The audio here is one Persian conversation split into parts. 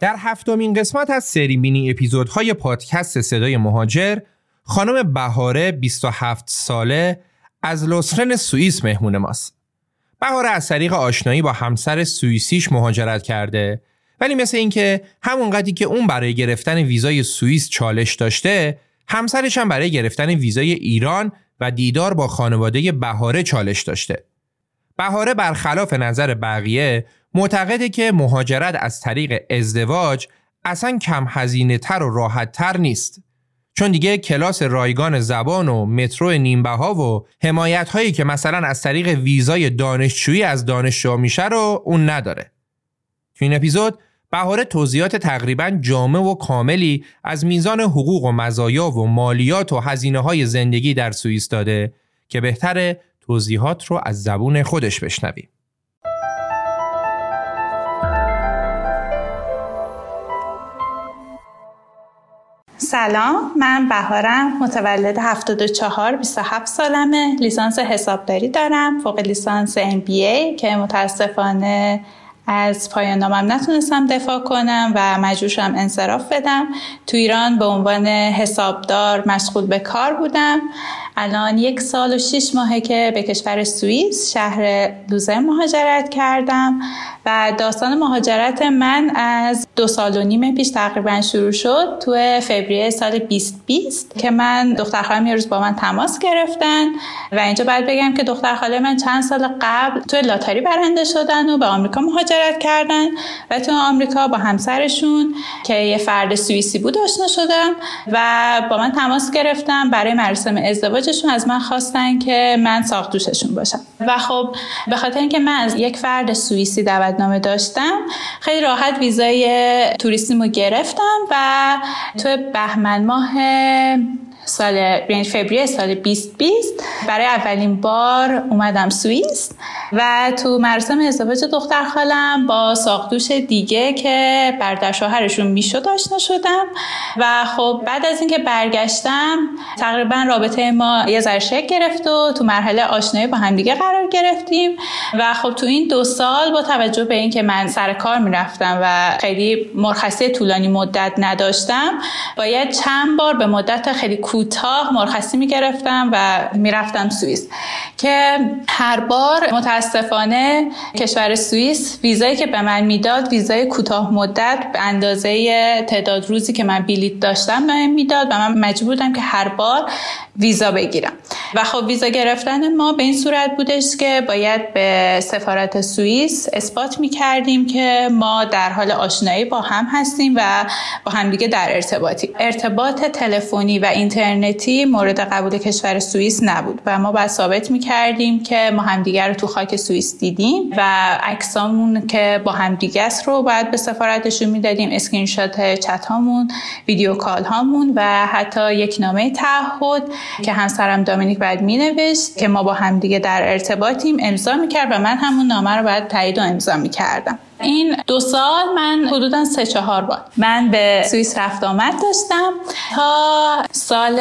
در هفتمین قسمت از سری مینی اپیزودهای پادکست صدای مهاجر خانم بهاره 27 ساله از لوسرن سوئیس مهمون ماست. بهاره از طریق آشنایی با همسر سوئیسیش مهاجرت کرده ولی مثل اینکه همون قدری که اون برای گرفتن ویزای سوئیس چالش داشته همسرش هم برای گرفتن ویزای ایران و دیدار با خانواده بهاره چالش داشته. بهاره برخلاف نظر بقیه معتقده که مهاجرت از طریق ازدواج اصلا کم هزینه تر و راحت تر نیست. چون دیگه کلاس رایگان زبان و مترو نیمبه ها و حمایت هایی که مثلا از طریق ویزای دانشجویی از دانشجو میشه رو اون نداره. تو این اپیزود بهاره توضیحات تقریبا جامع و کاملی از میزان حقوق و مزایا و مالیات و هزینه های زندگی در سوئیس داده که بهتره توضیحات رو از زبون خودش بشنویم. سلام من بهارم متولد 74 27 سالمه لیسانس حسابداری دارم فوق لیسانس MBA که متاسفانه از پایان نامم نتونستم دفاع کنم و مجبور انصراف بدم. تو ایران به عنوان حسابدار مشغول به کار بودم. الان یک سال و شش ماهه که به کشور سوئیس شهر لوزر مهاجرت کردم و داستان مهاجرت من از دو سال و نیم پیش تقریبا شروع شد تو فوریه سال 2020 که من دختر خالم یه روز با من تماس گرفتن و اینجا باید بگم که دختر خاله من چند سال قبل تو لاتاری برنده شدن و به آمریکا مهاجرت کردن و تو آمریکا با همسرشون که یه فرد سوئیسی بود آشنا شدم و با من تماس گرفتم برای مراسم ازدواجشون. از من خواستن که من ساختوششون باشم. و خب به خاطر اینکه من از یک فرد سوئیسی دعوتنامه داشتم خیلی راحت ویزای توریستیمو گرفتم و تو بهمن ماه سال یعنی فوریه سال 2020 برای اولین بار اومدم سوئیس و تو مراسم ازدواج دختر خالم با ساقدوش دیگه که برادر شوهرشون می‌شد آشنا شدم. و خب بعد از اینکه برگشتم تقریبا رابطه ما یه ذره شک گرفت و تو مرحله آشنایی با همدیگه قرار گرفتیم. و خب تو این دو سال با توجه به اینکه من سر کار می‌رفتم و خیلی مرخصی طولانی مدت نداشتم باید چند بار به مدت خیلی کوتاه مرخصی می‌گرفتم و می‌رفتم سوئیس. که هر بار متاسفانه کشور سوئیس ویزایی که به من می‌داد ویزای کوتاه مدت به اندازه تعداد روزی که من بلیط داشتم به من می‌داد و من مجبور بودم که هر بار ویزا بگیرم. و خب ویزا گرفتن ما به این صورت بودش که باید به سفارت سوئیس اثبات می کردیم که ما در حال آشنایی با هم هستیم و با همدیگه در ارتباطی. ارتباط تلفنی و اینترنتی مورد قبول کشور سوئیس نبود و ما باید ثابت می کردیم که ما همدیگه رو تو خاک سوئیس دیدیم و عکسامون که با همدیگه است رو باید به سفارتشون می‌دادیم screenshot chat هامون ویدیو کال هامون و حتی یک نامه تعهد که همسرم دامینیک بعد مینوشت که ما با همدیگه در ارتباطیم امضا می‌کرد و من همون نامه رو باید تایید و امضا می‌کردم. این دو سال من حدودا سه چهار بار من به سوئیس رفت آمد داشتم تا سال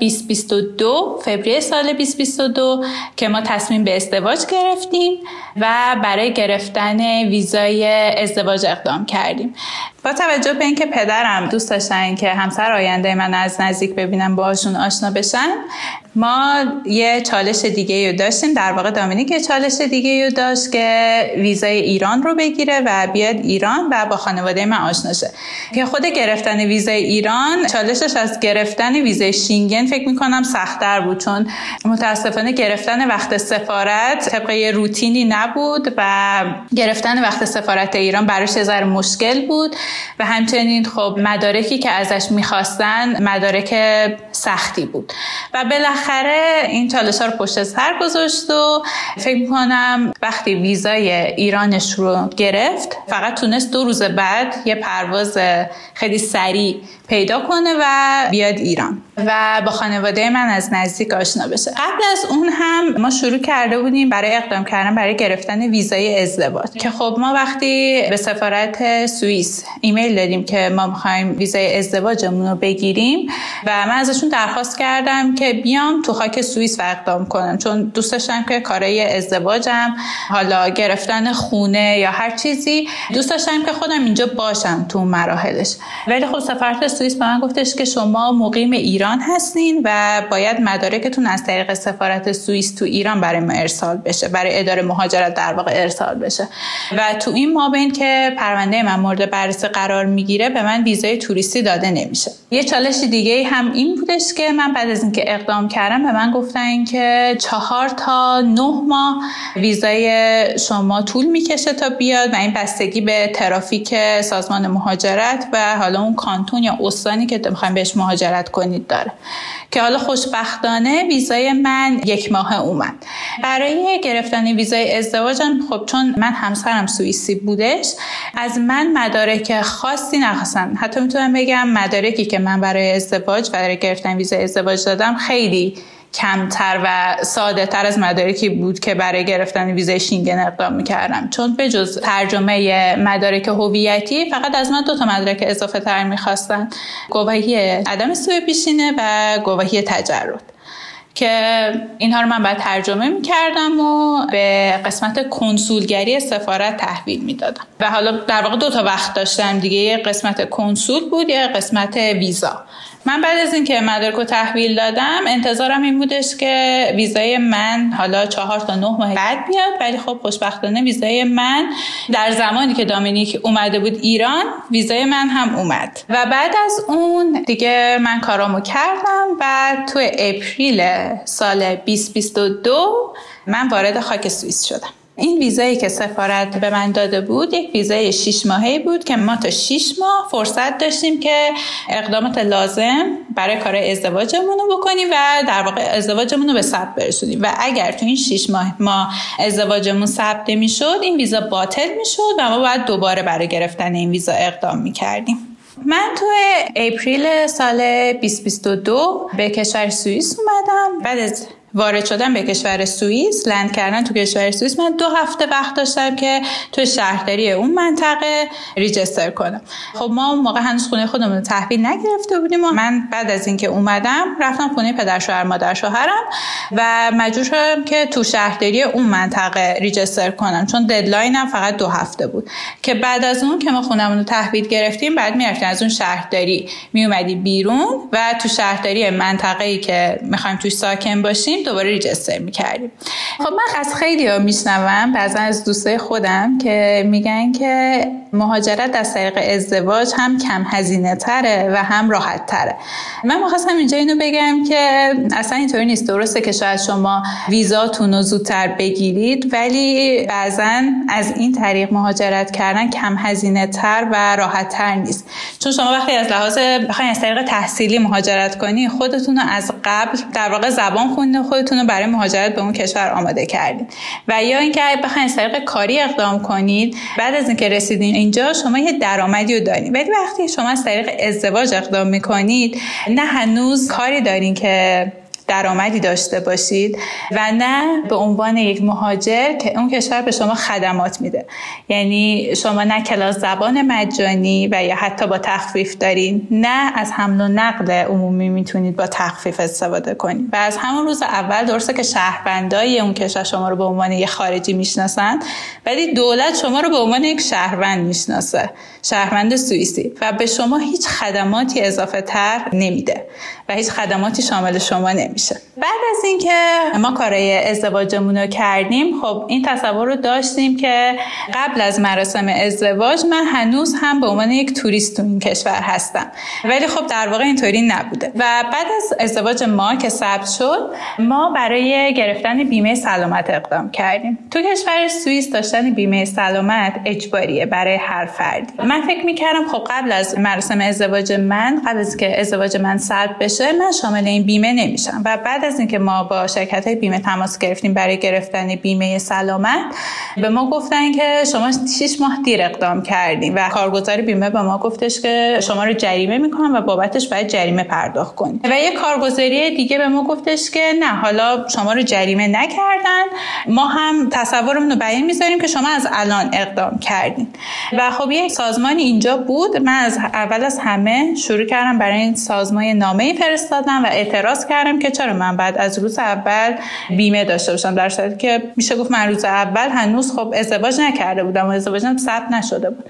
2022 فوریه سال 2022 که ما تصمیم به ازدواج گرفتیم و برای گرفتن ویزای ازدواج اقدام کردیم. با توجه به اینکه پدرم دوست داشتن که همسر آینده من از نزدیک ببینم باهاشون آشنا بشن ما یه چالش دیگه رو داشتیم. در واقع دامینیک یه چالش دیگه رو داشت که ویزای ایران رو بگیره. و بیاد ایران و با خانواده من آشنا شه. که خود گرفتن ویزای ایران چالشش از گرفتن ویزای شینگن فکر می‌کنم سختتر بود چون متاسفانه گرفتن وقت سفارت طبق یه روتینی نبود و گرفتن وقت سفارت ایران براش یه مشکل بود. و همچنین خب مدارکی که ازش می‌خواستن مدارک سختی بود. و بالاخره این چالش ها رو پشت سر گذاشت و فکر می‌کنم وقتی ویزای ایرانش رو گرفت فقط تونست دو روز بعد یه پرواز خیلی سریع پیدا کنه و بیاد ایران و با خانواده من از نزدیک آشنا بشه. قبل از اون هم ما شروع کرده بودیم برای اقدام کردن برای گرفتن ویزای ازدواج. که خب ما وقتی به سفارت سوئیس ایمیل دادیم که ما می‌خوایم ویزای ازدواجمون رو بگیریم و من ازشون درخواست کردم که بیام تو خاک سوئیس و اقدام کنم. چون دوست داشتم که کارای ازدواجم حالا گرفتن خونه یا هر چیزی دوست داشتم که خودم اینجا باشم تو مراحلش. ولی خب سفارت سوئیس به من گفتش که شما مقیم ایران هستین و باید مدارکتون از طریق سفارت سوئیس تو ایران برای ما ارسال بشه برای اداره مهاجرت در واقع ارسال بشه. و تو این مابین که پرونده من مورد بررسی قرار می‌گیره به من ویزای توریستی داده نمیشه. یه چالش دیگه هم این بودش که من بعد از اینکه اقدام کردم به من گفتن که چهار تا نه ماه ویزای شما طول می‌کشه تا بیاد. این بستگی به ترافیک سازمان مهاجرت و حالا اون کانتون یا استانی که می‌خوایم بهش مهاجرت کنید داره. که حالا خوشبختانه ویزای من یک ماه اومد. برای گرفتن ویزای ازدواجم خب چون من همسرم سوئیسی بودش از من مدارک خاصی نخواستن. حتی می‌تونم بگم مدارکی که من برای ازدواج برای گرفتن ویزای ازدواج دادم خیلی کمتر و ساده تر از مدارکی بود که برای گرفتن ویزای شینگن اقدام می‌کردم. چون به جز ترجمه مدارک هویتی فقط از من دو تا مدرک اضافه تر می‌خواستن. گواهی عدم سوء پیشینه و گواهی تجرد. که اینها رو من باید ترجمه می‌کردم و به قسمت کنسولگری سفارت تحویل می‌دادم. و حالا در واقع دو تا وقت داشتم. دیگه یه قسمت کنسول بود یا قسمت ویزا. من بعد از اینکه مدارک رو تحویل دادم انتظارم این بودش که ویزای من حالا چهار تا نه ماه بعد بیاد ولی خب خوشبختانه ویزای من در زمانی که دامینیک اومده بود ایران ویزای من هم اومد. و بعد از اون دیگه من کارامو کردم و تو اپریل سال 2022 من وارد خاک سوئیس شدم. این ویزایی که سفارت به من داده بود یک ویزای 6 ماهه بود که ما تا 6 ماه فرصت داشتیم که اقدامات لازم برای کار ازدواجمون رو بکنیم و در واقع ازدواجمون رو به ثبت برسونیم. و اگر تو این 6 ماه ما ازدواجمون ثبت می‌شد این ویزا باطل می‌شد و ما باید دوباره برای گرفتن این ویزا اقدام می‌کردیم. من تو اپریل سال 2022 به کشور سوئیس اومدم. بعد از وارد شدم به کشور سوئیس لند کردن تو کشور سوئیس. من دو هفته وقت داشتم که تو شهرداری اون منطقه ریجستر کنم. خب ما اون موقع هنوز خونه خودمون تحویل نگرفته بودیم و من بعد از اینکه اومدم رفتم خونه پدر شوهر مادر شوهرم و مجبور شدم که تو شهرداری اون منطقه ریجستر کنم. چون ددلاینم فقط دو هفته بود. که بعد از اون که ما خونمون رو تحویل گرفتیم بعد می‌رفتیم از اون شهرداری میومدی بیرون و تو شهرداری منطقه ای که می‌خوایم توش ساکن باشیم دوباره ریجستر می‌کردیم. خب من از خیلی ها میشنوم بعضا از دوستای خودم که میگن که مهاجرت از طریق ازدواج هم کم هزینه تره و هم راحت تره من می‌خواستم اینجا اینو بگم که اصلا اینطوری نیست. درسته که شاید شما ویزاتون رو زودتر بگیرید ولی بعضا از این طریق مهاجرت کردن کم هزینه تر و راحت تر نیست. چون شما وقتی از لحاظ بخواین از طریق تحصیلی مهاجرت کنی خودتون رو از قبل در واقع زبان خونده خودتون رو برای مهاجرت به اون کشور آماده کردید و یا اینکه بخواید از طریق کاری اقدام کنید بعد از اینکه رسیدین اینجا شما یه درآمدی رو دارین. ولی وقتی شما از طریق ازدواج اقدام می‌کنید نه هنوز کاری دارین که درآمدی داشته باشید و نه به عنوان یک مهاجر که اون کشور به شما خدمات میده. یعنی شما نه کلاس زبان مجانی و یا حتی با تخفیف دارین نه از حمل و نقل عمومی می‌تونید با تخفیف استفاده کنید و از همون روز اول درسته که شهروندای اون کشور شما رو به عنوان یک خارجی می‌شناسن ولی دولت شما رو به عنوان یک شهروند می‌شناسه شهروند سوئیسی و به شما هیچ خدماتی اضافه تر نمیده و هیچ خدماتی شامل شما نمیشه بعد از اینکه ما کارای ازدواجمون رو کردیم خب این تصور رو داشتیم که قبل از مراسم ازدواج من هنوز هم به عنوان یک توریست تو این کشور هستم. ولی خب در واقع اینطوری نبوده. و بعد از ازدواج ما که ثبت شد ما برای گرفتن بیمه سلامت اقدام کردیم. تو کشور سوئیس داشتن بیمه سلامت اجباریه برای هر فردی. من فکر می‌کردم خب قبل از مراسم ازدواج من قبل از که ازدواج من ثبت بشه من شامل این بیمه نمیشم. و بعد از اینکه ما با شرکت های بیمه تماس گرفتیم برای گرفتن بیمه سلامت به ما گفتن که شما 6 ماه دیر اقدام کردیم و کارگزار بیمه به ما گفتش که شما رو جریمه می‌کنم و بابتش باید جریمه پرداخت کنید و یه کارگزاری دیگه به ما گفتش که نه حالا شما رو جریمه نکردن ما هم تصورمون رو بیان می‌ذاریم که شما از الان اقدام کردین. و خب یک سازمانی اینجا بود من از اول از همه شروع کردم برای این سازمان نامه فرستادم و اعتراض کردم که چرا من بعد از روز اول بیمه داشته باشم؟ در صورتی که میشه گفت من روز اول هنوز خب ازدواج نکرده بودم و ازدواجم ثبت نشده بود.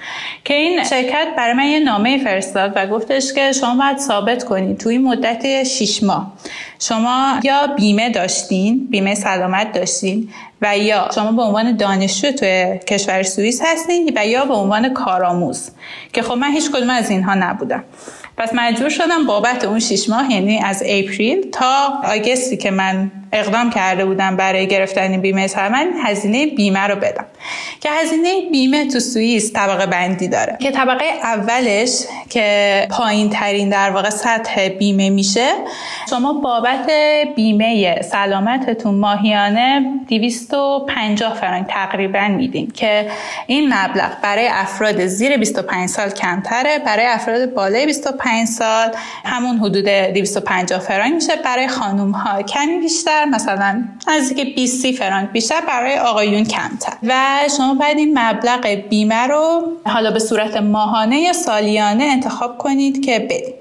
که این شرکت برای من یه نامه فرستاد و گفتش که شما باید ثابت کنید توی مدت 6 ماه. شما یا بیمه داشتین بیمه سلامت داشتین و یا شما به عنوان دانشجو توی کشور سوئیس هستین و یا به عنوان کارآموز. که خب من هیچ کدوم از اینها نبودم. پس مجبور شدم بابت اون شیش ماه یعنی از اپریل تا آگستی که من اقدام کرده بودم برای گرفتن بیمه من هزینه بیمه رو بدم. که هزینه بیمه تو سوئیس طبقه بندی داره. که طبقه اولش که پایین ترین در واقع سطح بیمه میشه شما بابت بیمه سلامتتون ماهیانه 250 فرانک تقریبا میدین. که این مبلغ برای افراد زیر 25 سال کمتره. برای افراد بالای 25 سال همون حدود 250 فرانک میشه. برای خانوم ها کمی بیشتر. مثلا نزدیک 20 فرانک بیشتر برای آقایون کمتر. و شما باید این مبلغ بیمه رو حالا به صورت ماهانه یا سالیانه انتخاب کنید که بدید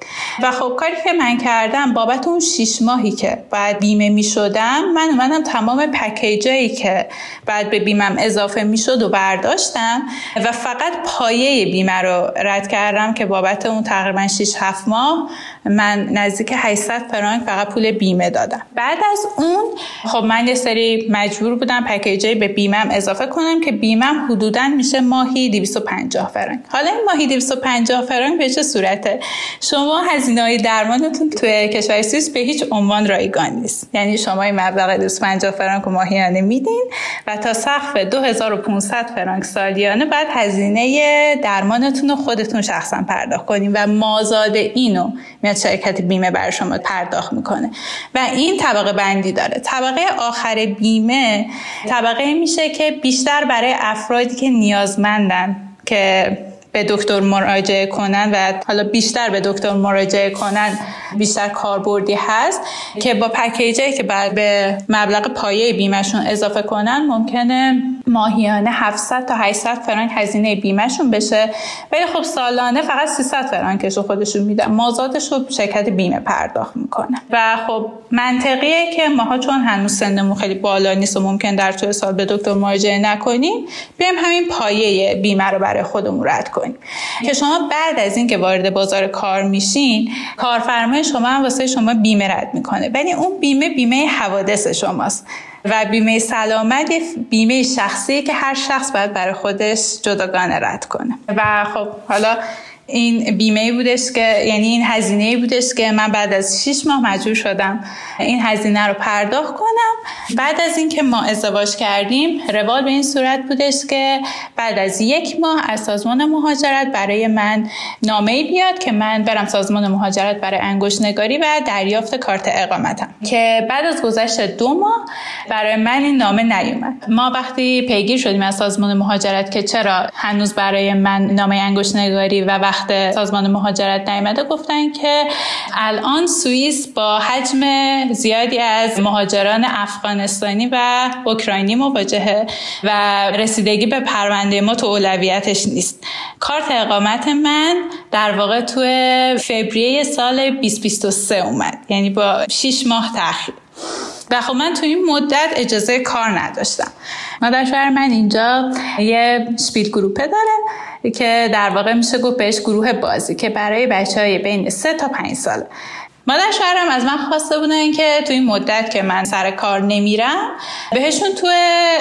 و خب کاری که من کردم بابت اون 6 ماهی که باید بیمه می شدم من اومدم تمام پکیجایی که بعد به بیمم اضافه می شد و برداشتم و فقط پایه بیمه رو رد کردم که بابت اون تقریبا 6 7 ماه من نزدیک 800 فرانک فقط پول بیمه دادم. بعد از اون خب من یه سری مجبور بودم پکیجی به بیمم اضافه کنم که بیمم حدودا میشه ماهی 250 فرانک. حالا این ماهی 250 فرانک به چه صورته؟ شما هزینه های درمانتون توی کشور سوئیس به هیچ عنوان رایگان نیست. یعنی شما این مبلغ 250 فرانک ماهیانه میدین و تا سقف 2500 فرانک سالیانه بعد هزینه درمانتون رو خودتون شخصا پرداخت کنین و مازاد اینو شرکت بیمه بر شما پرداخت می‌کنه. و این طبقه بندی داره. طبقه آخر بیمه طبقه میشه که بیشتر برای افرادی که نیازمندن که به دکتر مراجعه کنن و حالا بیشتر به دکتر مراجعه کنن بیشتر کاربردی هست که با پکیجی که بعد به مبلغ پایه بیمهشون اضافه کنن ممکنه ماهیانه 700 تا 800 فرانک هزینه بیمهشون بشه. ولی خب سالانه فقط 300 فرانکش خودشون میدن. مازادش رو شرکت بیمه پرداخت می‌کنه. و خب منطقیه که ماها چون هنوز سنمون خیلی بالا نیست و ممکن در طول سال به دکتر مراجعه نکنیم بیایم همین پایه بیمه رو برای خودمون رد کنیم. که شما بعد از اینکه وارد بازار کار میشین کارفرمای شما هم واسه شما بیمه رد می‌کنه. ولی اون بیمه بیمه حوادث شماست. و بیمه سلامت بیمه شخصی که هر شخص باید برای خودش جداگانه رد کنه. و خب حالا این بیمه بودش که یعنی این هزینه بودش که من بعد از 6 ماه مجبور شدم این هزینه رو پرداخت کنم. بعد از اینکه ما ازدواج کردیم روال به این صورت بودش که بعد از یک ماه از سازمان مهاجرت برای من نامه بیاد که من برم سازمان مهاجرت برای انگشت نگاری و دریافت کارت اقامتم. که بعد از گذشت دو ماه برای من این نامه نیومد. ما وقتی پیگیر شدیم از سازمان مهاجرت که چرا هنوز برای من نامه انگشت نگاری و وقت سازمان مهاجرت نیامده گفتن که الان سوئیس با حجم زیادی از مهاجران افغانستانی و اوکراینی مواجهه و رسیدگی به پرونده ما تو اولویتش نیست. کارت اقامت من در واقع تو فوریه سال 2023 اومد. یعنی با 6 ماه تاخیر و خب من تو این مدت اجازه کار نداشتم. مادر شوهر من اینجا یه شپیل گروپه داره. که در واقع میشه گفت بهش گروه بازی که برای بچه های بین 3 تا 5 ساله مادر شوهرم از من خواسته بودن که تو این مدت که من سر کار نمیرم بهشون تو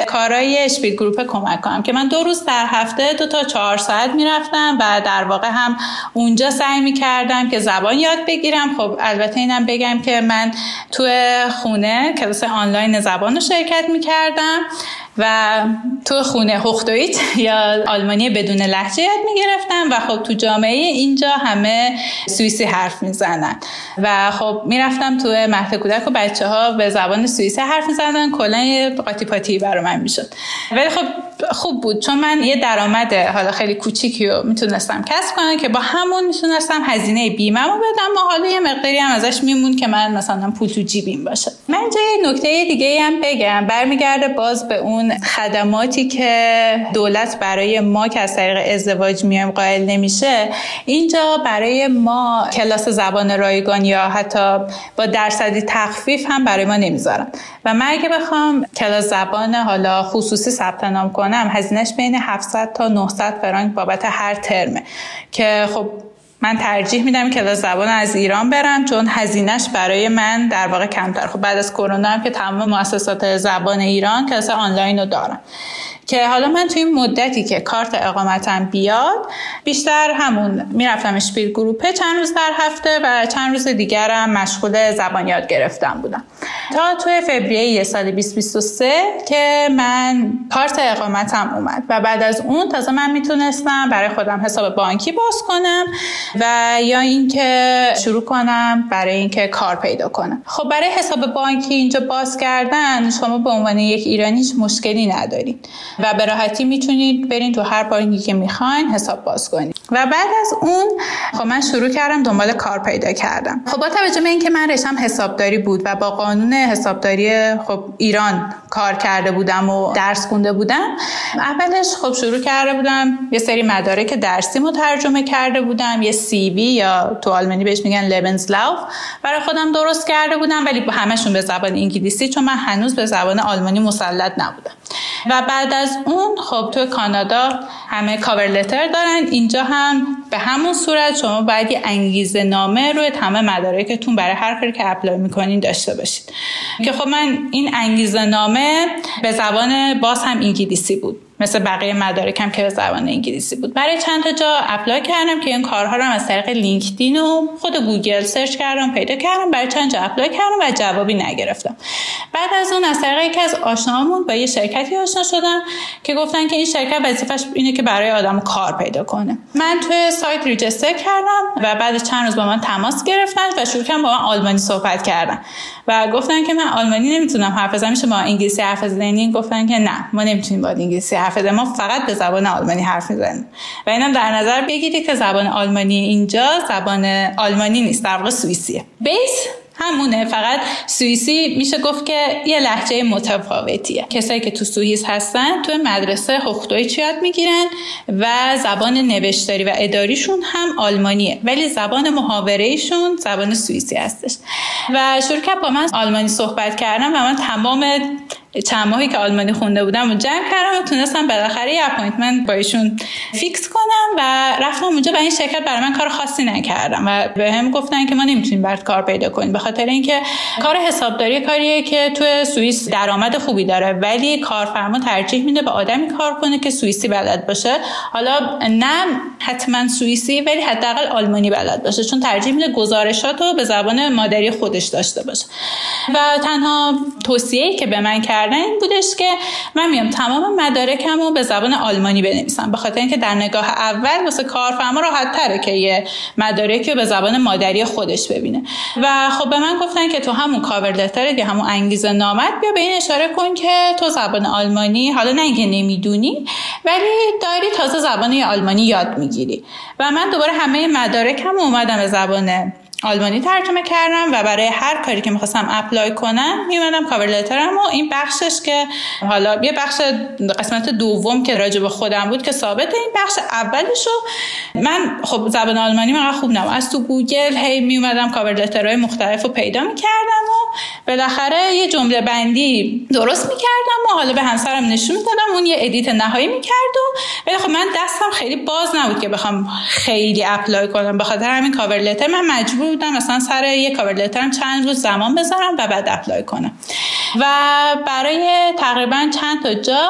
کارهای اشپیل گروپ کمک کنم که من دو روز در هفته دو تا چهار ساعت می‌رفتم و در واقع هم اونجا سعی می‌کردم که زبان یاد بگیرم. خب البته اینم بگم که من تو خونه کلاس آنلاین زبان رو شرکت می‌کردم. و تو خونه هختویت یا آلمانی بدون لحجه یاد می‌گرفتم و خب تو جامعه اینجا همه سوئیسی حرف می‌زنن. و خب می‌رفتم تو مهد کودک و بچه ها به زبان سوئیسی حرف می‌زنن کلا یه قاطی پاتی برای من می‌شد. ولی خب خوب بود چون من یه درآمد حالا خیلی کوچیکی رو می‌تونستم کسب کنم که با همون می‌تونستم هزینه بیمه رو بدم و حالا یه مقداری هم ازش میمون که من مثلا پول تو جیبیم باشه. من جای نکته دیگه هم بگم. برمیگرده باز به اون اون خدماتی که دولت برای ما که از طریق ازدواج میایم قائل نمیشه اینجا برای ما کلاس زبان رایگان یا حتی با درصدی تخفیف هم برای ما نمی‌ذارن. و من اگه بخوام کلاس زبان حالا خصوصی ثبت نام کنم هزینهش بین 700 تا 900 فرانک بابت هر ترمه. که خب من ترجیح میدم کلاس زبان از ایران برم چون هزینهش برای من در واقع کمتر. خب بعد از کرونا هم که تمام مؤسسات زبان ایران کلاس آنلاین رو دارم که حالا من توی این مدتی که کارت اقامتم بیاد بیشتر همون می‌رفتم اشپیل گروپه چند روز در هفته و چند روز دیگرم مشغول زبان یاد گرفتم بودم. تا توی فوریه سال 2023 که من کارت اقامتم اومد و بعد از اون تازه من می‌تونستم برای خودم حساب بانکی باز کنم و یا اینکه شروع کنم برای اینکه کار پیدا کنم. خب برای حساب بانکی اینجا باز کردن شما به عنوان یک ایرانی مشکلی ندارید. و به راحتی می‌تونید برین تو هر بانکی که می‌خواین حساب باز کنید. و بعد از اون خب من شروع کردم دنبال کار پیدا کردم. خب با توجه به اینکه من رشتم حسابداری بود و با قانون حسابداری خب ایران کار کرده بودم و درس خونده بودم اولش خب شروع کرده بودم یه سری مدارک درسی ترجمه کرده بودم یه سی وی یا تو آلمانی بهش میگن لبنز لاف برای خودم درست کرده بودم ولی همشون به زبان انگلیسی چون من هنوز به زبان آلمانی مسلط نبودم. و بعد از اون خب تو کانادا همه cover letter دارن. اینجا هم به همون صورت شما باید یه انگیزه نامه روی تمام مدارکتون برای هر کاری که apply می‌کنین داشته باشید که خب من این انگیزه نامه به زبان باز هم انگلیسی بود. مثل بقیه مدارکم که به زبان انگلیسی بود. برای چند تا جا apply کردم که این کارها رو از طریق LinkedIn و خود گوگل search کردم پیدا کردم. برای چند جا apply کردم و جوابی نگرفتم. بعد از اون از طریق یکی از آشناهامون با یه شرکتی آشنا شدم که گفتن که این شرکت وظیفش اینه که برای آدم کار پیدا کنه. من توی سایت ریجستر کردم و بعد چند روز با من تماس گرفتن و شروع کردم با من آلمانی صحبت کردن. و گفتن که من آلمانی نمی‌تونم حرف بزنم با انگلیسی حرف بزنین گفتن که نه ما نمی‌تونیم با انگلیسی حرف بزنیم ما فقط به زبان آلمانی حرف می‌زنیم. و اینم در نظر بگیرید که زبان آلمانی اینجا زبان آلمانی نیست در واقع سوئیسیه. base همونه فقط سوئیسی میشه گفت که یه لهجه متفاوتیه. کسایی که تو سوئیس هستن تو مدرسه Hochdeutsch یاد می‌گیرن و زبان نوشتاری و اداریشون هم آلمانیه. ولی زبان محاورهشون زبان سوئیسی هستش. و شروع با من آلمانی صحبت کردم و من تمام چند ماهی که آلمانی خونده بودم و جمع کردم و تونستم بالاخره یه appointment با ایشون فیکس کنم و رفتم اونجا و این شرکت برای من کار خاصی نکردم و به هم گفتن که ما نمی‌تونیم برات کار پیدا کنیم. به خاطر اینکه کار حسابداری کاریه که تو سوئیس درآمد خوبی داره ولی کارفرما ترجیح میده به آدمی کار کنه که سوئیسی بلد باشه. حالا نه حتما سوئیسی ولی حداقل آلمانی بلد باشه چون ترجیح میده گزارشات رو به زبان مادری خودش داشته باشه. و تنها توصیه‌ای که به من کرد کردن این بودش که من میام تمام مدارکم رو به زبان آلمانی بنویسم. به خاطر اینکه در نگاه اول واسه کارفرما راحت تره که یه مدارکی رو به زبان مادری خودش ببینه. و خب به من گفتن که تو همون cover letter یا همون انگیزه نامت بیا به این اشاره کن که تو زبان آلمانی حالا نه اینکه نمی‌دونی ولی داری تازه زبان آلمانی یاد می‌گیری. و من دوباره همه مدارکم اومدم به زبان آلمانی ترجمه کردم و برای هر کاری که می‌خواستم apply کنم میومدم cover letter م و این بخشش که حالا یه بخش قسمت دوم که راجع به خودم بود که ثابت این بخش اولشو من خب زبان آلمانی من خوب نم از تو گوگل هی میومدم cover letter های مختلف رو پیدا می‌کردم و بالاخره یه جمله بندی درست می‌کردم و حالا به همسرم نشون می‌دادم. اون یه edit نهایی می‌کرد و ولی خب من دستم خیلی باز نبود که بخوام خیلی apply کنم. به خاطر همین cover letter من مجبور بودم مثلا سر یه cover letter م چند روز زمان بذارم و بعد apply کنم. و برای تقریبا چند تا جا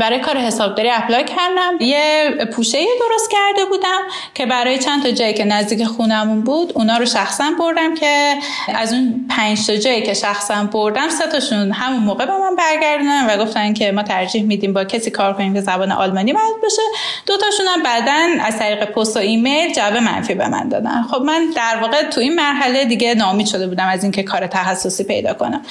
برای کار حسابداری اپلای کردم. یه پوشه درست کرده بودم که برای چند تا جایی که نزدیک خونمون بود اونا رو شخصا بردم که از اون پنج تا جایی که شخصا بردم سه تاشون همون موقع به من برگردونن و گفتن که ما ترجیح میدیم با کسی کار کنیم که زبان آلمانی بلد باشه. دو تاشون هم بعدا از طریق پست و ایمیل جواب منفی به من دادن. خب من در واقع تو این مرحله دیگه ناامید شده بودم از اینکه کار تخصصی پیدا کنم.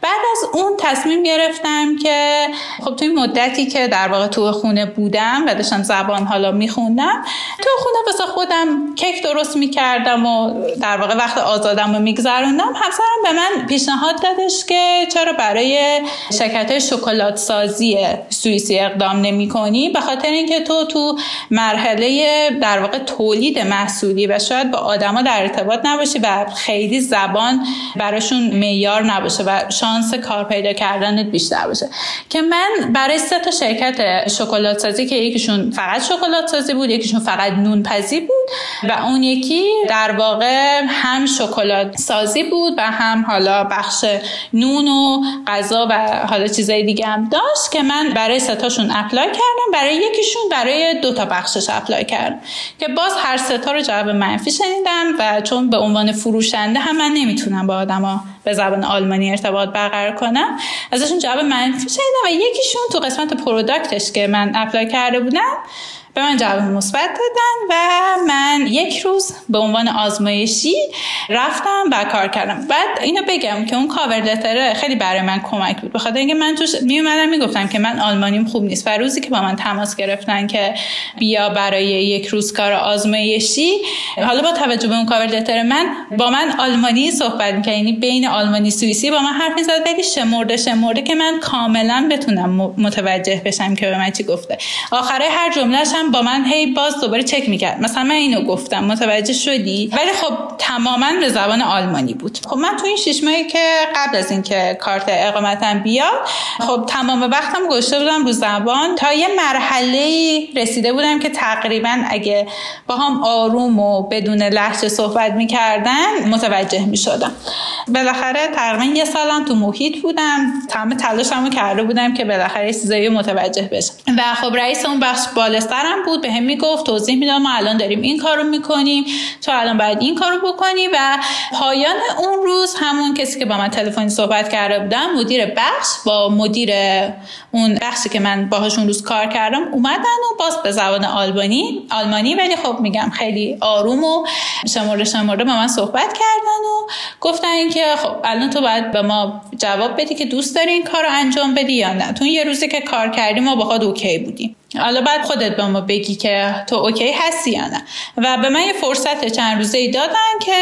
بعد از اون تصمیم گرفتم که خب تو این مدتی که در واقع تو خونه بودم و داشتم زبان حالا میخوندم تو خونه واسه خودم کیک درست می‌کردم و در واقع وقت آزادم رو میگذروندم. همسرم به من پیشنهاد دادش که چرا برای شرکت شکلات سازی سوئیسی اقدام نمی کنی؟ به خاطر اینکه تو تو مرحله در واقع تولید محصولی و شاید با آدما در ارتباط نباشی. و خیلی زبان براشون معیار نباشه و شانس کار پیدا کردنت بیشتر باشه. که من برای سه تا شرکت شکلات سازی که یکیشون فقط شکلات سازی بود یکیشون فقط نون پزی بود و اون یکی در واقع هم شکلات سازی بود و هم حالا بخش نون و غذا و حالا چیزای دیگه هم داشت که من برای ستاشون apply کردم. برای یکیشون برای دو تا بخشش apply کردم. که باز هر ستا رو جواب منفی شنیدم و چون به عنوان فروشنده هم من نمی‌تونم با آدما به زبان آلمانی ارتباط برقرار کنم. ازشون جواب منفی شنیدم و یکیشون تو قسمت product ش که من apply کرده بودم به من جواب مثبت دادن و من یک روز به عنوان آزمایشی رفتم و کار کردم. بعد اینو بگم که اون cover letter خیلی برای من کمک بود. بخاطر اینکه من توش می اومدم می‌گفتم که من آلمانیم خوب نیست و روزی که با من تماس گرفتن که بیا برای یک روز کار آزمایشی حالا با توجه به اون cover letter من با من آلمانی صحبت می‌کرد. یعنی بین آلمانی سوئیسی با من حرف می‌زد. ولی شمرده شمرده که من کاملا بتونم متوجه بشم که به من چی گفته. آخره هر جملهش با من هی باز دوباره چک می‌کرد. مثلا من اینو گفتم متوجه شدی؟ ولی خب تماما به زبان آلمانی بود. خب من تو این شش ماهی که قبل از اینکه کارت اقامتم بیاد خب تمام وقتم گذاشته بودم رو زبان. تا یه مرحله رسیده بودم که تقریبا اگه با هم آروم و بدون لحجه صحبت می‌کردن متوجه می‌شدم. بالاخره تقریبا یه سالم تو محیط بودم. تمام تلاشمو کرده بودم که بالاخره چیزایی متوجه بشم. و خب رئیس اون بخش بالسترم بود به هم می‌گفت توضیح می‌داد ما الان داریم این کارو می‌کنیم تو الان باید این کارو بکنی و پایان اون روز همون کسی که با من تلفنی صحبت کرده بودم مدیر بخش با مدیر اون بخشی که من باهاشون روز کار کردم اومدن و باز به زبان آلبانی آلمانی. ولی خب میگم خیلی آروم و شمرده شمرده با من صحبت کردن و گفتن که خب الان تو باید به ما جواب بدی که دوست داری این کار رو انجام بدی یا نه. تو یه روزی که کار کردیم ما باهات okay بودیم. حالا بعد خودت به ما بگی که تو okay هستی یا نه. و به من یه فرصت چند روزه ای دادن که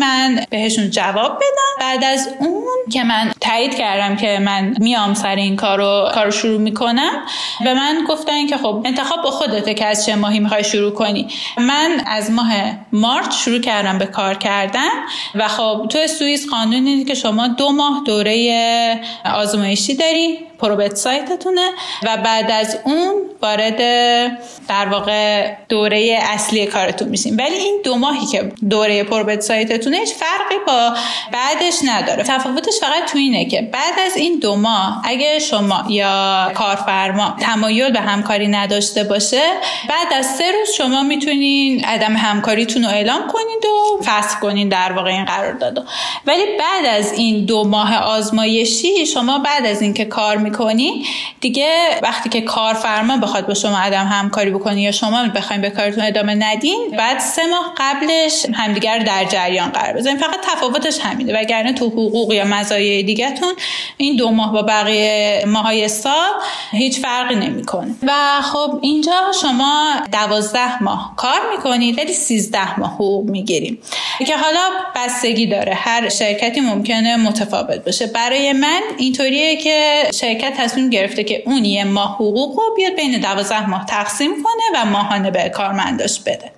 من بهشون جواب بدم. بعد از اون که من تایید کردم که من میام سر این کارو کارو شروع می‌کنم. به من گفتن که خب انتخاب با خودته که از چه ماهی می‌خوای شروع کنی. من از ماه مارچ شروع کردم به کار کردن و خب تو سوئیس قانون اینه که شما دو ماه دوره آزمایشی داری پروبت سایتتونه و بعد از اون وارد در واقع دوره اصلی کارتون میشین. ولی این دو ماهی که دوره پروبت سایتتونه هیچ فرقی با بعدش نداره. تفاوتش فقط تو اینه که بعد از این دو ماه اگه شما یا کارفرما تمایل به همکاری نداشته باشه بعد از سه روز شما می‌تونین عدم همکاریتون رو اعلام کنید و فصل کنین در واقع این قرار داده ولی بعد از این دو ماه آزمایشی شما بعد از اینکه کار می‌کنی دیگه وقتی که کارفرما بخواد با شما عدم همکاری بکنی یا شما بخواید به کارتون ادامه ندین بعد سه ماه قبلش همدیگر در جریان قرار بذارین فقط تفاوتش همینه وگرنه تو حقوق یا مزایای دیگهتون این دو ماه با بقیه ماهای سال هیچ فرقی نمی‌کنه. و خب اینجا شما دوازده ماه کار می‌کنید ولی سیزده ماه حقوق می‌گیریم. که حالا بستگی داره. هر شرکتی ممکنه متفاوت باشه. برای من اینطوریه که شرکت تصمیم گرفته که اون یه ماه حقوق رو بیاد بین دوازده ماه تقسیم کنه و ماهانه به کارمنداش بده.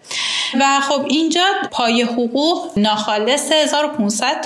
و خب اینجا پای حقوق ناخالص 1500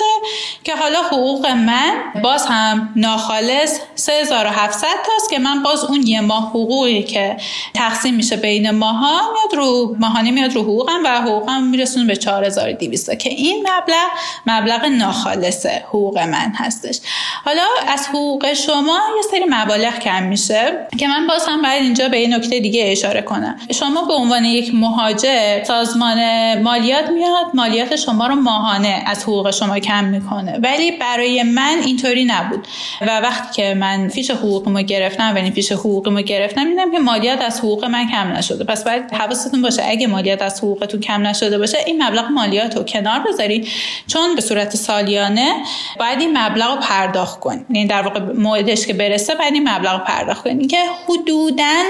که حالا حقوق من باز هم ناخالص 3700 تاست که من باز اون یه ماه حقوقی که تقسیم میشه بین ماها میاد رو ماهانه میاد رو حقوقم و حقوقم میرسونه به 4200 که این مبلغ مبلغ ناخالص حقوق من هستش. حالا از حقوق شما یه سری مبالغ کم میشه که من باز هم باید اینجا به این نکته دیگه اشاره کنم. شما به عنوان یک مهاجر سازمان مالیات میاد مالیات شما رو ماهانه از حقوق شما کم می‌کنه. ولی برای من اینطوری نبود. و وقتی که من فیش حقوقمو گرفتم و این فیش حقوقمو گرفتم دیدم که مالیات از حقوق من کم نشده. پس باید حواستون باشه اگه مالیات از حقوقتون کم نشده باشه این مبلغ مالیات رو کنار بذارید. چون به صورت سالیانه باید این مبلغ رو پرداخت کنید. یعنی در واقع موعدش که برسه باید این مبلغ رو پرداخت کنید. که حدودا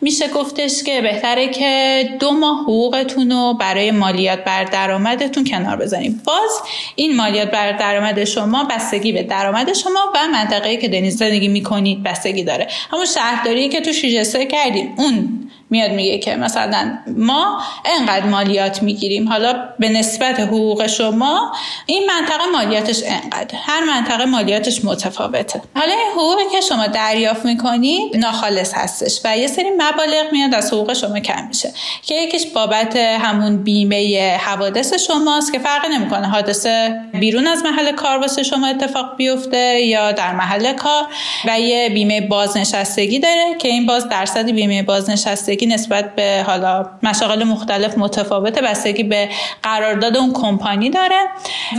میشه گفتش که بهتره که دو ماه حقوقتون رو برای مالیات بر درآمدتون کنار بزنید باز این مالیات بر درآمد شما بستگی به درآمد شما و منطقه‌ای که دنیز زندگی می‌کنید بستگی داره. همون شهرداری که تو شیجسته کردیم اون میاد میگه که مثلا ما انقدر مالیات می‌گیریم. حالا به نسبت حقوق شما این منطقه مالیاتش انقدر. هر منطقه مالیاتش متفاوته. حالا این حقوقی که شما دریافت می‌کنید ناخالص هستش و یه سری مبالغ میاد از حقوق شما کم میشه. که یکیش بابت همون بیمه حوادث شماست که فرق نمی‌کنه. حادثه بیرون از محل کار واسه شما اتفاق بیفته یا در محل کار و یه بیمه بازنشستگی داره که این باز درصد بیمه بازنشستگی بستگی نسبت به حالا مشاغل مختلف متفاوته بستگی به قرارداد اون کمپانی داره.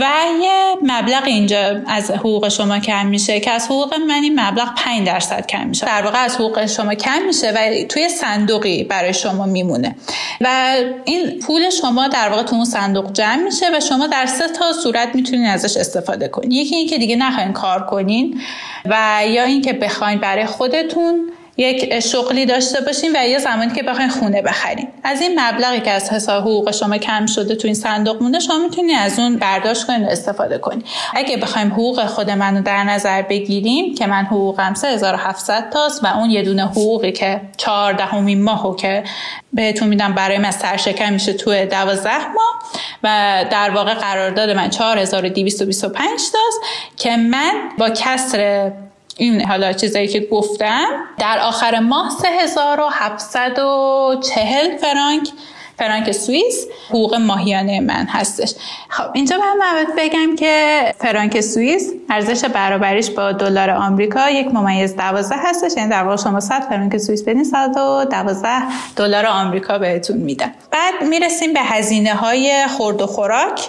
و یه مبلغ اینجا از حقوق شما کم میشه که از حقوق من این مبلغ 5 درصد کم میشه. در واقع از حقوق شما کم میشه و توی صندوقی برای شما میمونه. و این پول شما در واقع تو اون صندوق جمع میشه و شما در سه تا صورت می‌تونین ازش استفاده کنین. یکی اینکه دیگه نخواین کار کنین و یا اینکه بخواین برای خودتون یک شغلی داشته باشین و یه زمانی که بخواین خونه بخرین از این مبلغی که از حساب حقوق شما کم شده تو این صندوق مونده شما می‌تونید از اون برداشت کنین و استفاده کنین. اگه بخوایم حقوق خود منو در نظر بگیریم که من حقوقم 3700 تاست و اون یه دونه حقوقی که 14 ماهو که بهتون میدم برای من سرشکم میشه تو 12 ماه و در واقع قرارداد من 4225 تاست که من با کسر این حالا چیزایی که گفتم در آخر ماه 3740 فرانک فرانک سوئیس حقوق ماهیانه من هستش. خب اینجا من بگم که فرانک سوئیس ارزش برابریش با دلار آمریکا یک ممیز 12 هستش. یعنی در واقع شما 100 فرانک سوئیس بدین 112 دلار آمریکا بهتون میدن. بعد می‌رسیم به هزینه های خورد و خوراک.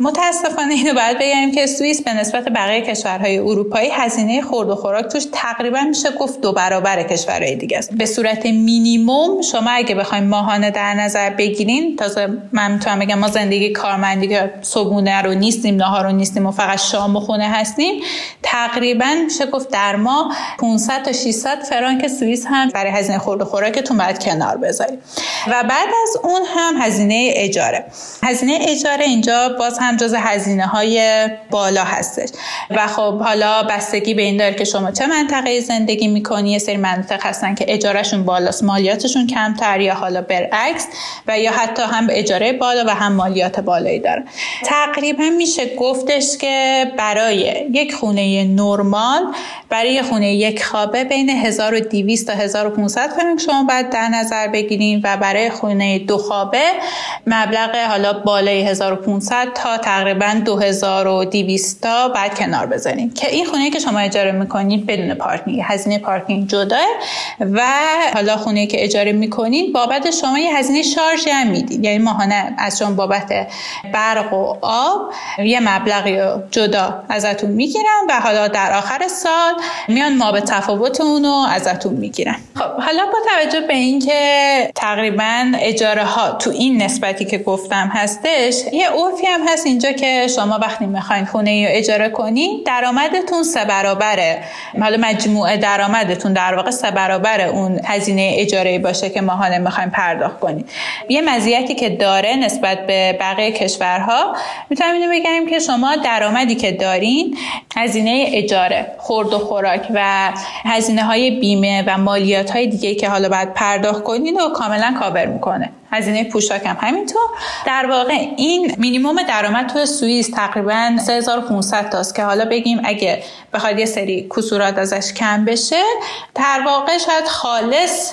متاسفانه اینو باید بگم که سوئیس به نسبت بقیه کشورهای اروپایی هزینه خورد و خوراک توش تقریبا میشه گفت دو برابر کشورهای دیگه است. به صورت مینیمم شما اگه بخواید ماهانه در نظر بگیرید بگیرین. تازه من می‌تونم بگم ما زندگی کارمندی که صبحونه رو نیستیم نهار رو نیستیم و فقط شام و خونه هستیم. تقریبا میشه گفت در ما 500 تا 600 فرانک سوئیس هم برای هزینه خورد و خوراکتون باید کنار بذارید. و بعد از اون هم هزینه اجاره. هزینه اجاره اینجا باز هم جز هزینه های بالا هستش. و خب حالا بستگی به این داره که شما چه منطقه زندگی می‌کنی. یه سری مناطق هستن که اجارهشون بالاست مالیاتشون کمتر یا حالا برعکس. و یا حتی هم اجاره بالا و هم مالیات بالایی داره. تقریبا میشه گفتش که برای یک خونه نرمال برای خونه یک خوابه بین 1200 تا 1500 فرانک شما باید در نظر بگیریم و برای خونه دو خوابه مبلغ حالا بالای 1500 تا تقریبا 2200 تا بعد کنار بزنیم که این خونه که شما اجاره می‌کنید بدون پارکینگ هزینه پارکینگ جدا و حالا خونه که اجاره می‌کنید بابت شما یه هزینه شارژ هم می‌دید یعنی ماهانه از شما بابت برق و آب یه مبلغی جدا ازتون می‌گیرن و حالا در آخر سال میان ما به تفاوت اونو ازتون می‌گیرن. خب حالا با توجه به اینکه تقریبا اجاره ها تو این نسبتی که گفتم هستش یه عرفی هم هست اینجا که شما وقتی می‌خواین خونه رو اجاره کنین درآمدتون سه برابره. حالا مجموعه درآمدتون در واقع سه برابر اون هزینه اجاره باشه که ماهانه می‌خوایم پرداخت کنید یه مزیتی که داره نسبت به بقیه کشورها می‌تونم اینو بگم که شما درآمدی که دارین هزینه اجاره خورد و خوراک و هزینه های بیمه و مالیات های دیگه که حالا باید پرداخت کنین و کاملا کاور می‌کنه. هزینه پوشاک هم همینطور. در واقع این مینیمم درآمد تو سوئیس تقریبا 3500 تاست که حالا بگیم اگه بخواد یه سری کسورات ازش کم بشه در واقع شاید خالص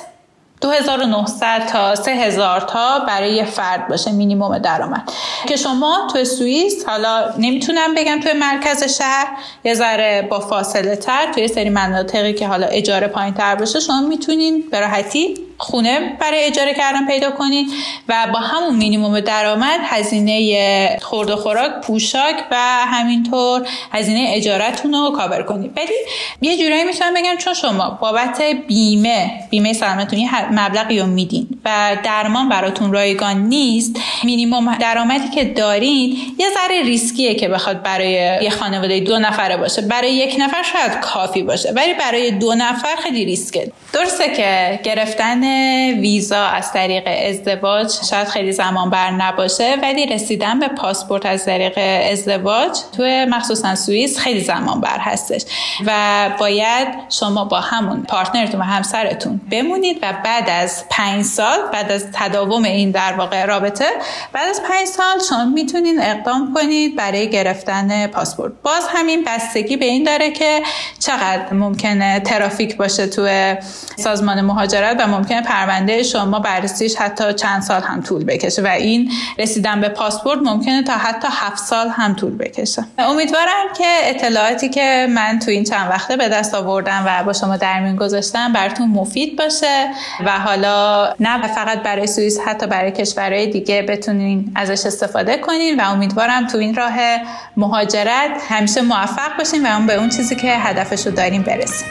2900 تا 3000 تا برای یه فرد باشه مینیمم درآمد. که شما تو سوئیس حالا نمی‌تونم بگم توی مرکز شهر یه ذره با فاصله تر توی سری مناطقی که حالا اجاره پایین تر باشه شما می‌تونین به راحتی خونه برای اجاره کردن پیدا کنین و با همون مینیموم درآمد هزینه خورد و خوراک پوشاک و همینطور هزینه اجارتون رو کاور کنید. ولی یه جورایی می‌تونم بگم چون شما بابت بیمه بیمه سلامتتون مبلغی رو میدین و درمان براتون رایگان نیست مینیموم درآمدی که دارین یه ذره ریسکیه که بخواد برای یه خانواده دو نفره باشه. برای یک نفر شاید کافی باشه ولی برای دو نفر خیلی ریسکه. درسته که گرفتن ویزا از طریق ازدواج شاید خیلی زمان بر نباشه ولی رسیدن به پاسپورت از طریق ازدواج توی مخصوصا سوئیس خیلی زمان بر هستش و باید شما با همون پارتنرتون و همسرتون بمونید و بعد از پنج سال بعد از تداوم این در واقع رابطه بعد از پنج سال شما می‌تونید اقدام کنید برای گرفتن پاسپورت. باز همین بستگی به این داره که چقدر ممکنه ترافیک باشه توی سازمان مهاجرت و پرونده شما بررسیش حتی چند سال هم طول بکشه و این رسیدن به پاسپورت ممکنه تا حتی هفت سال هم طول بکشه. امیدوارم که اطلاعاتی که من تو این چند وقته به دست آوردم و با شما در میون گذاشتم براتون مفید باشه و حالا نه فقط برای سوئیس حتی برای کشورهای دیگه بتونین ازش استفاده کنین و امیدوارم تو این راه مهاجرت همیشه موفق باشین و اون به اون چیزی که هدفش رو داریم برسیم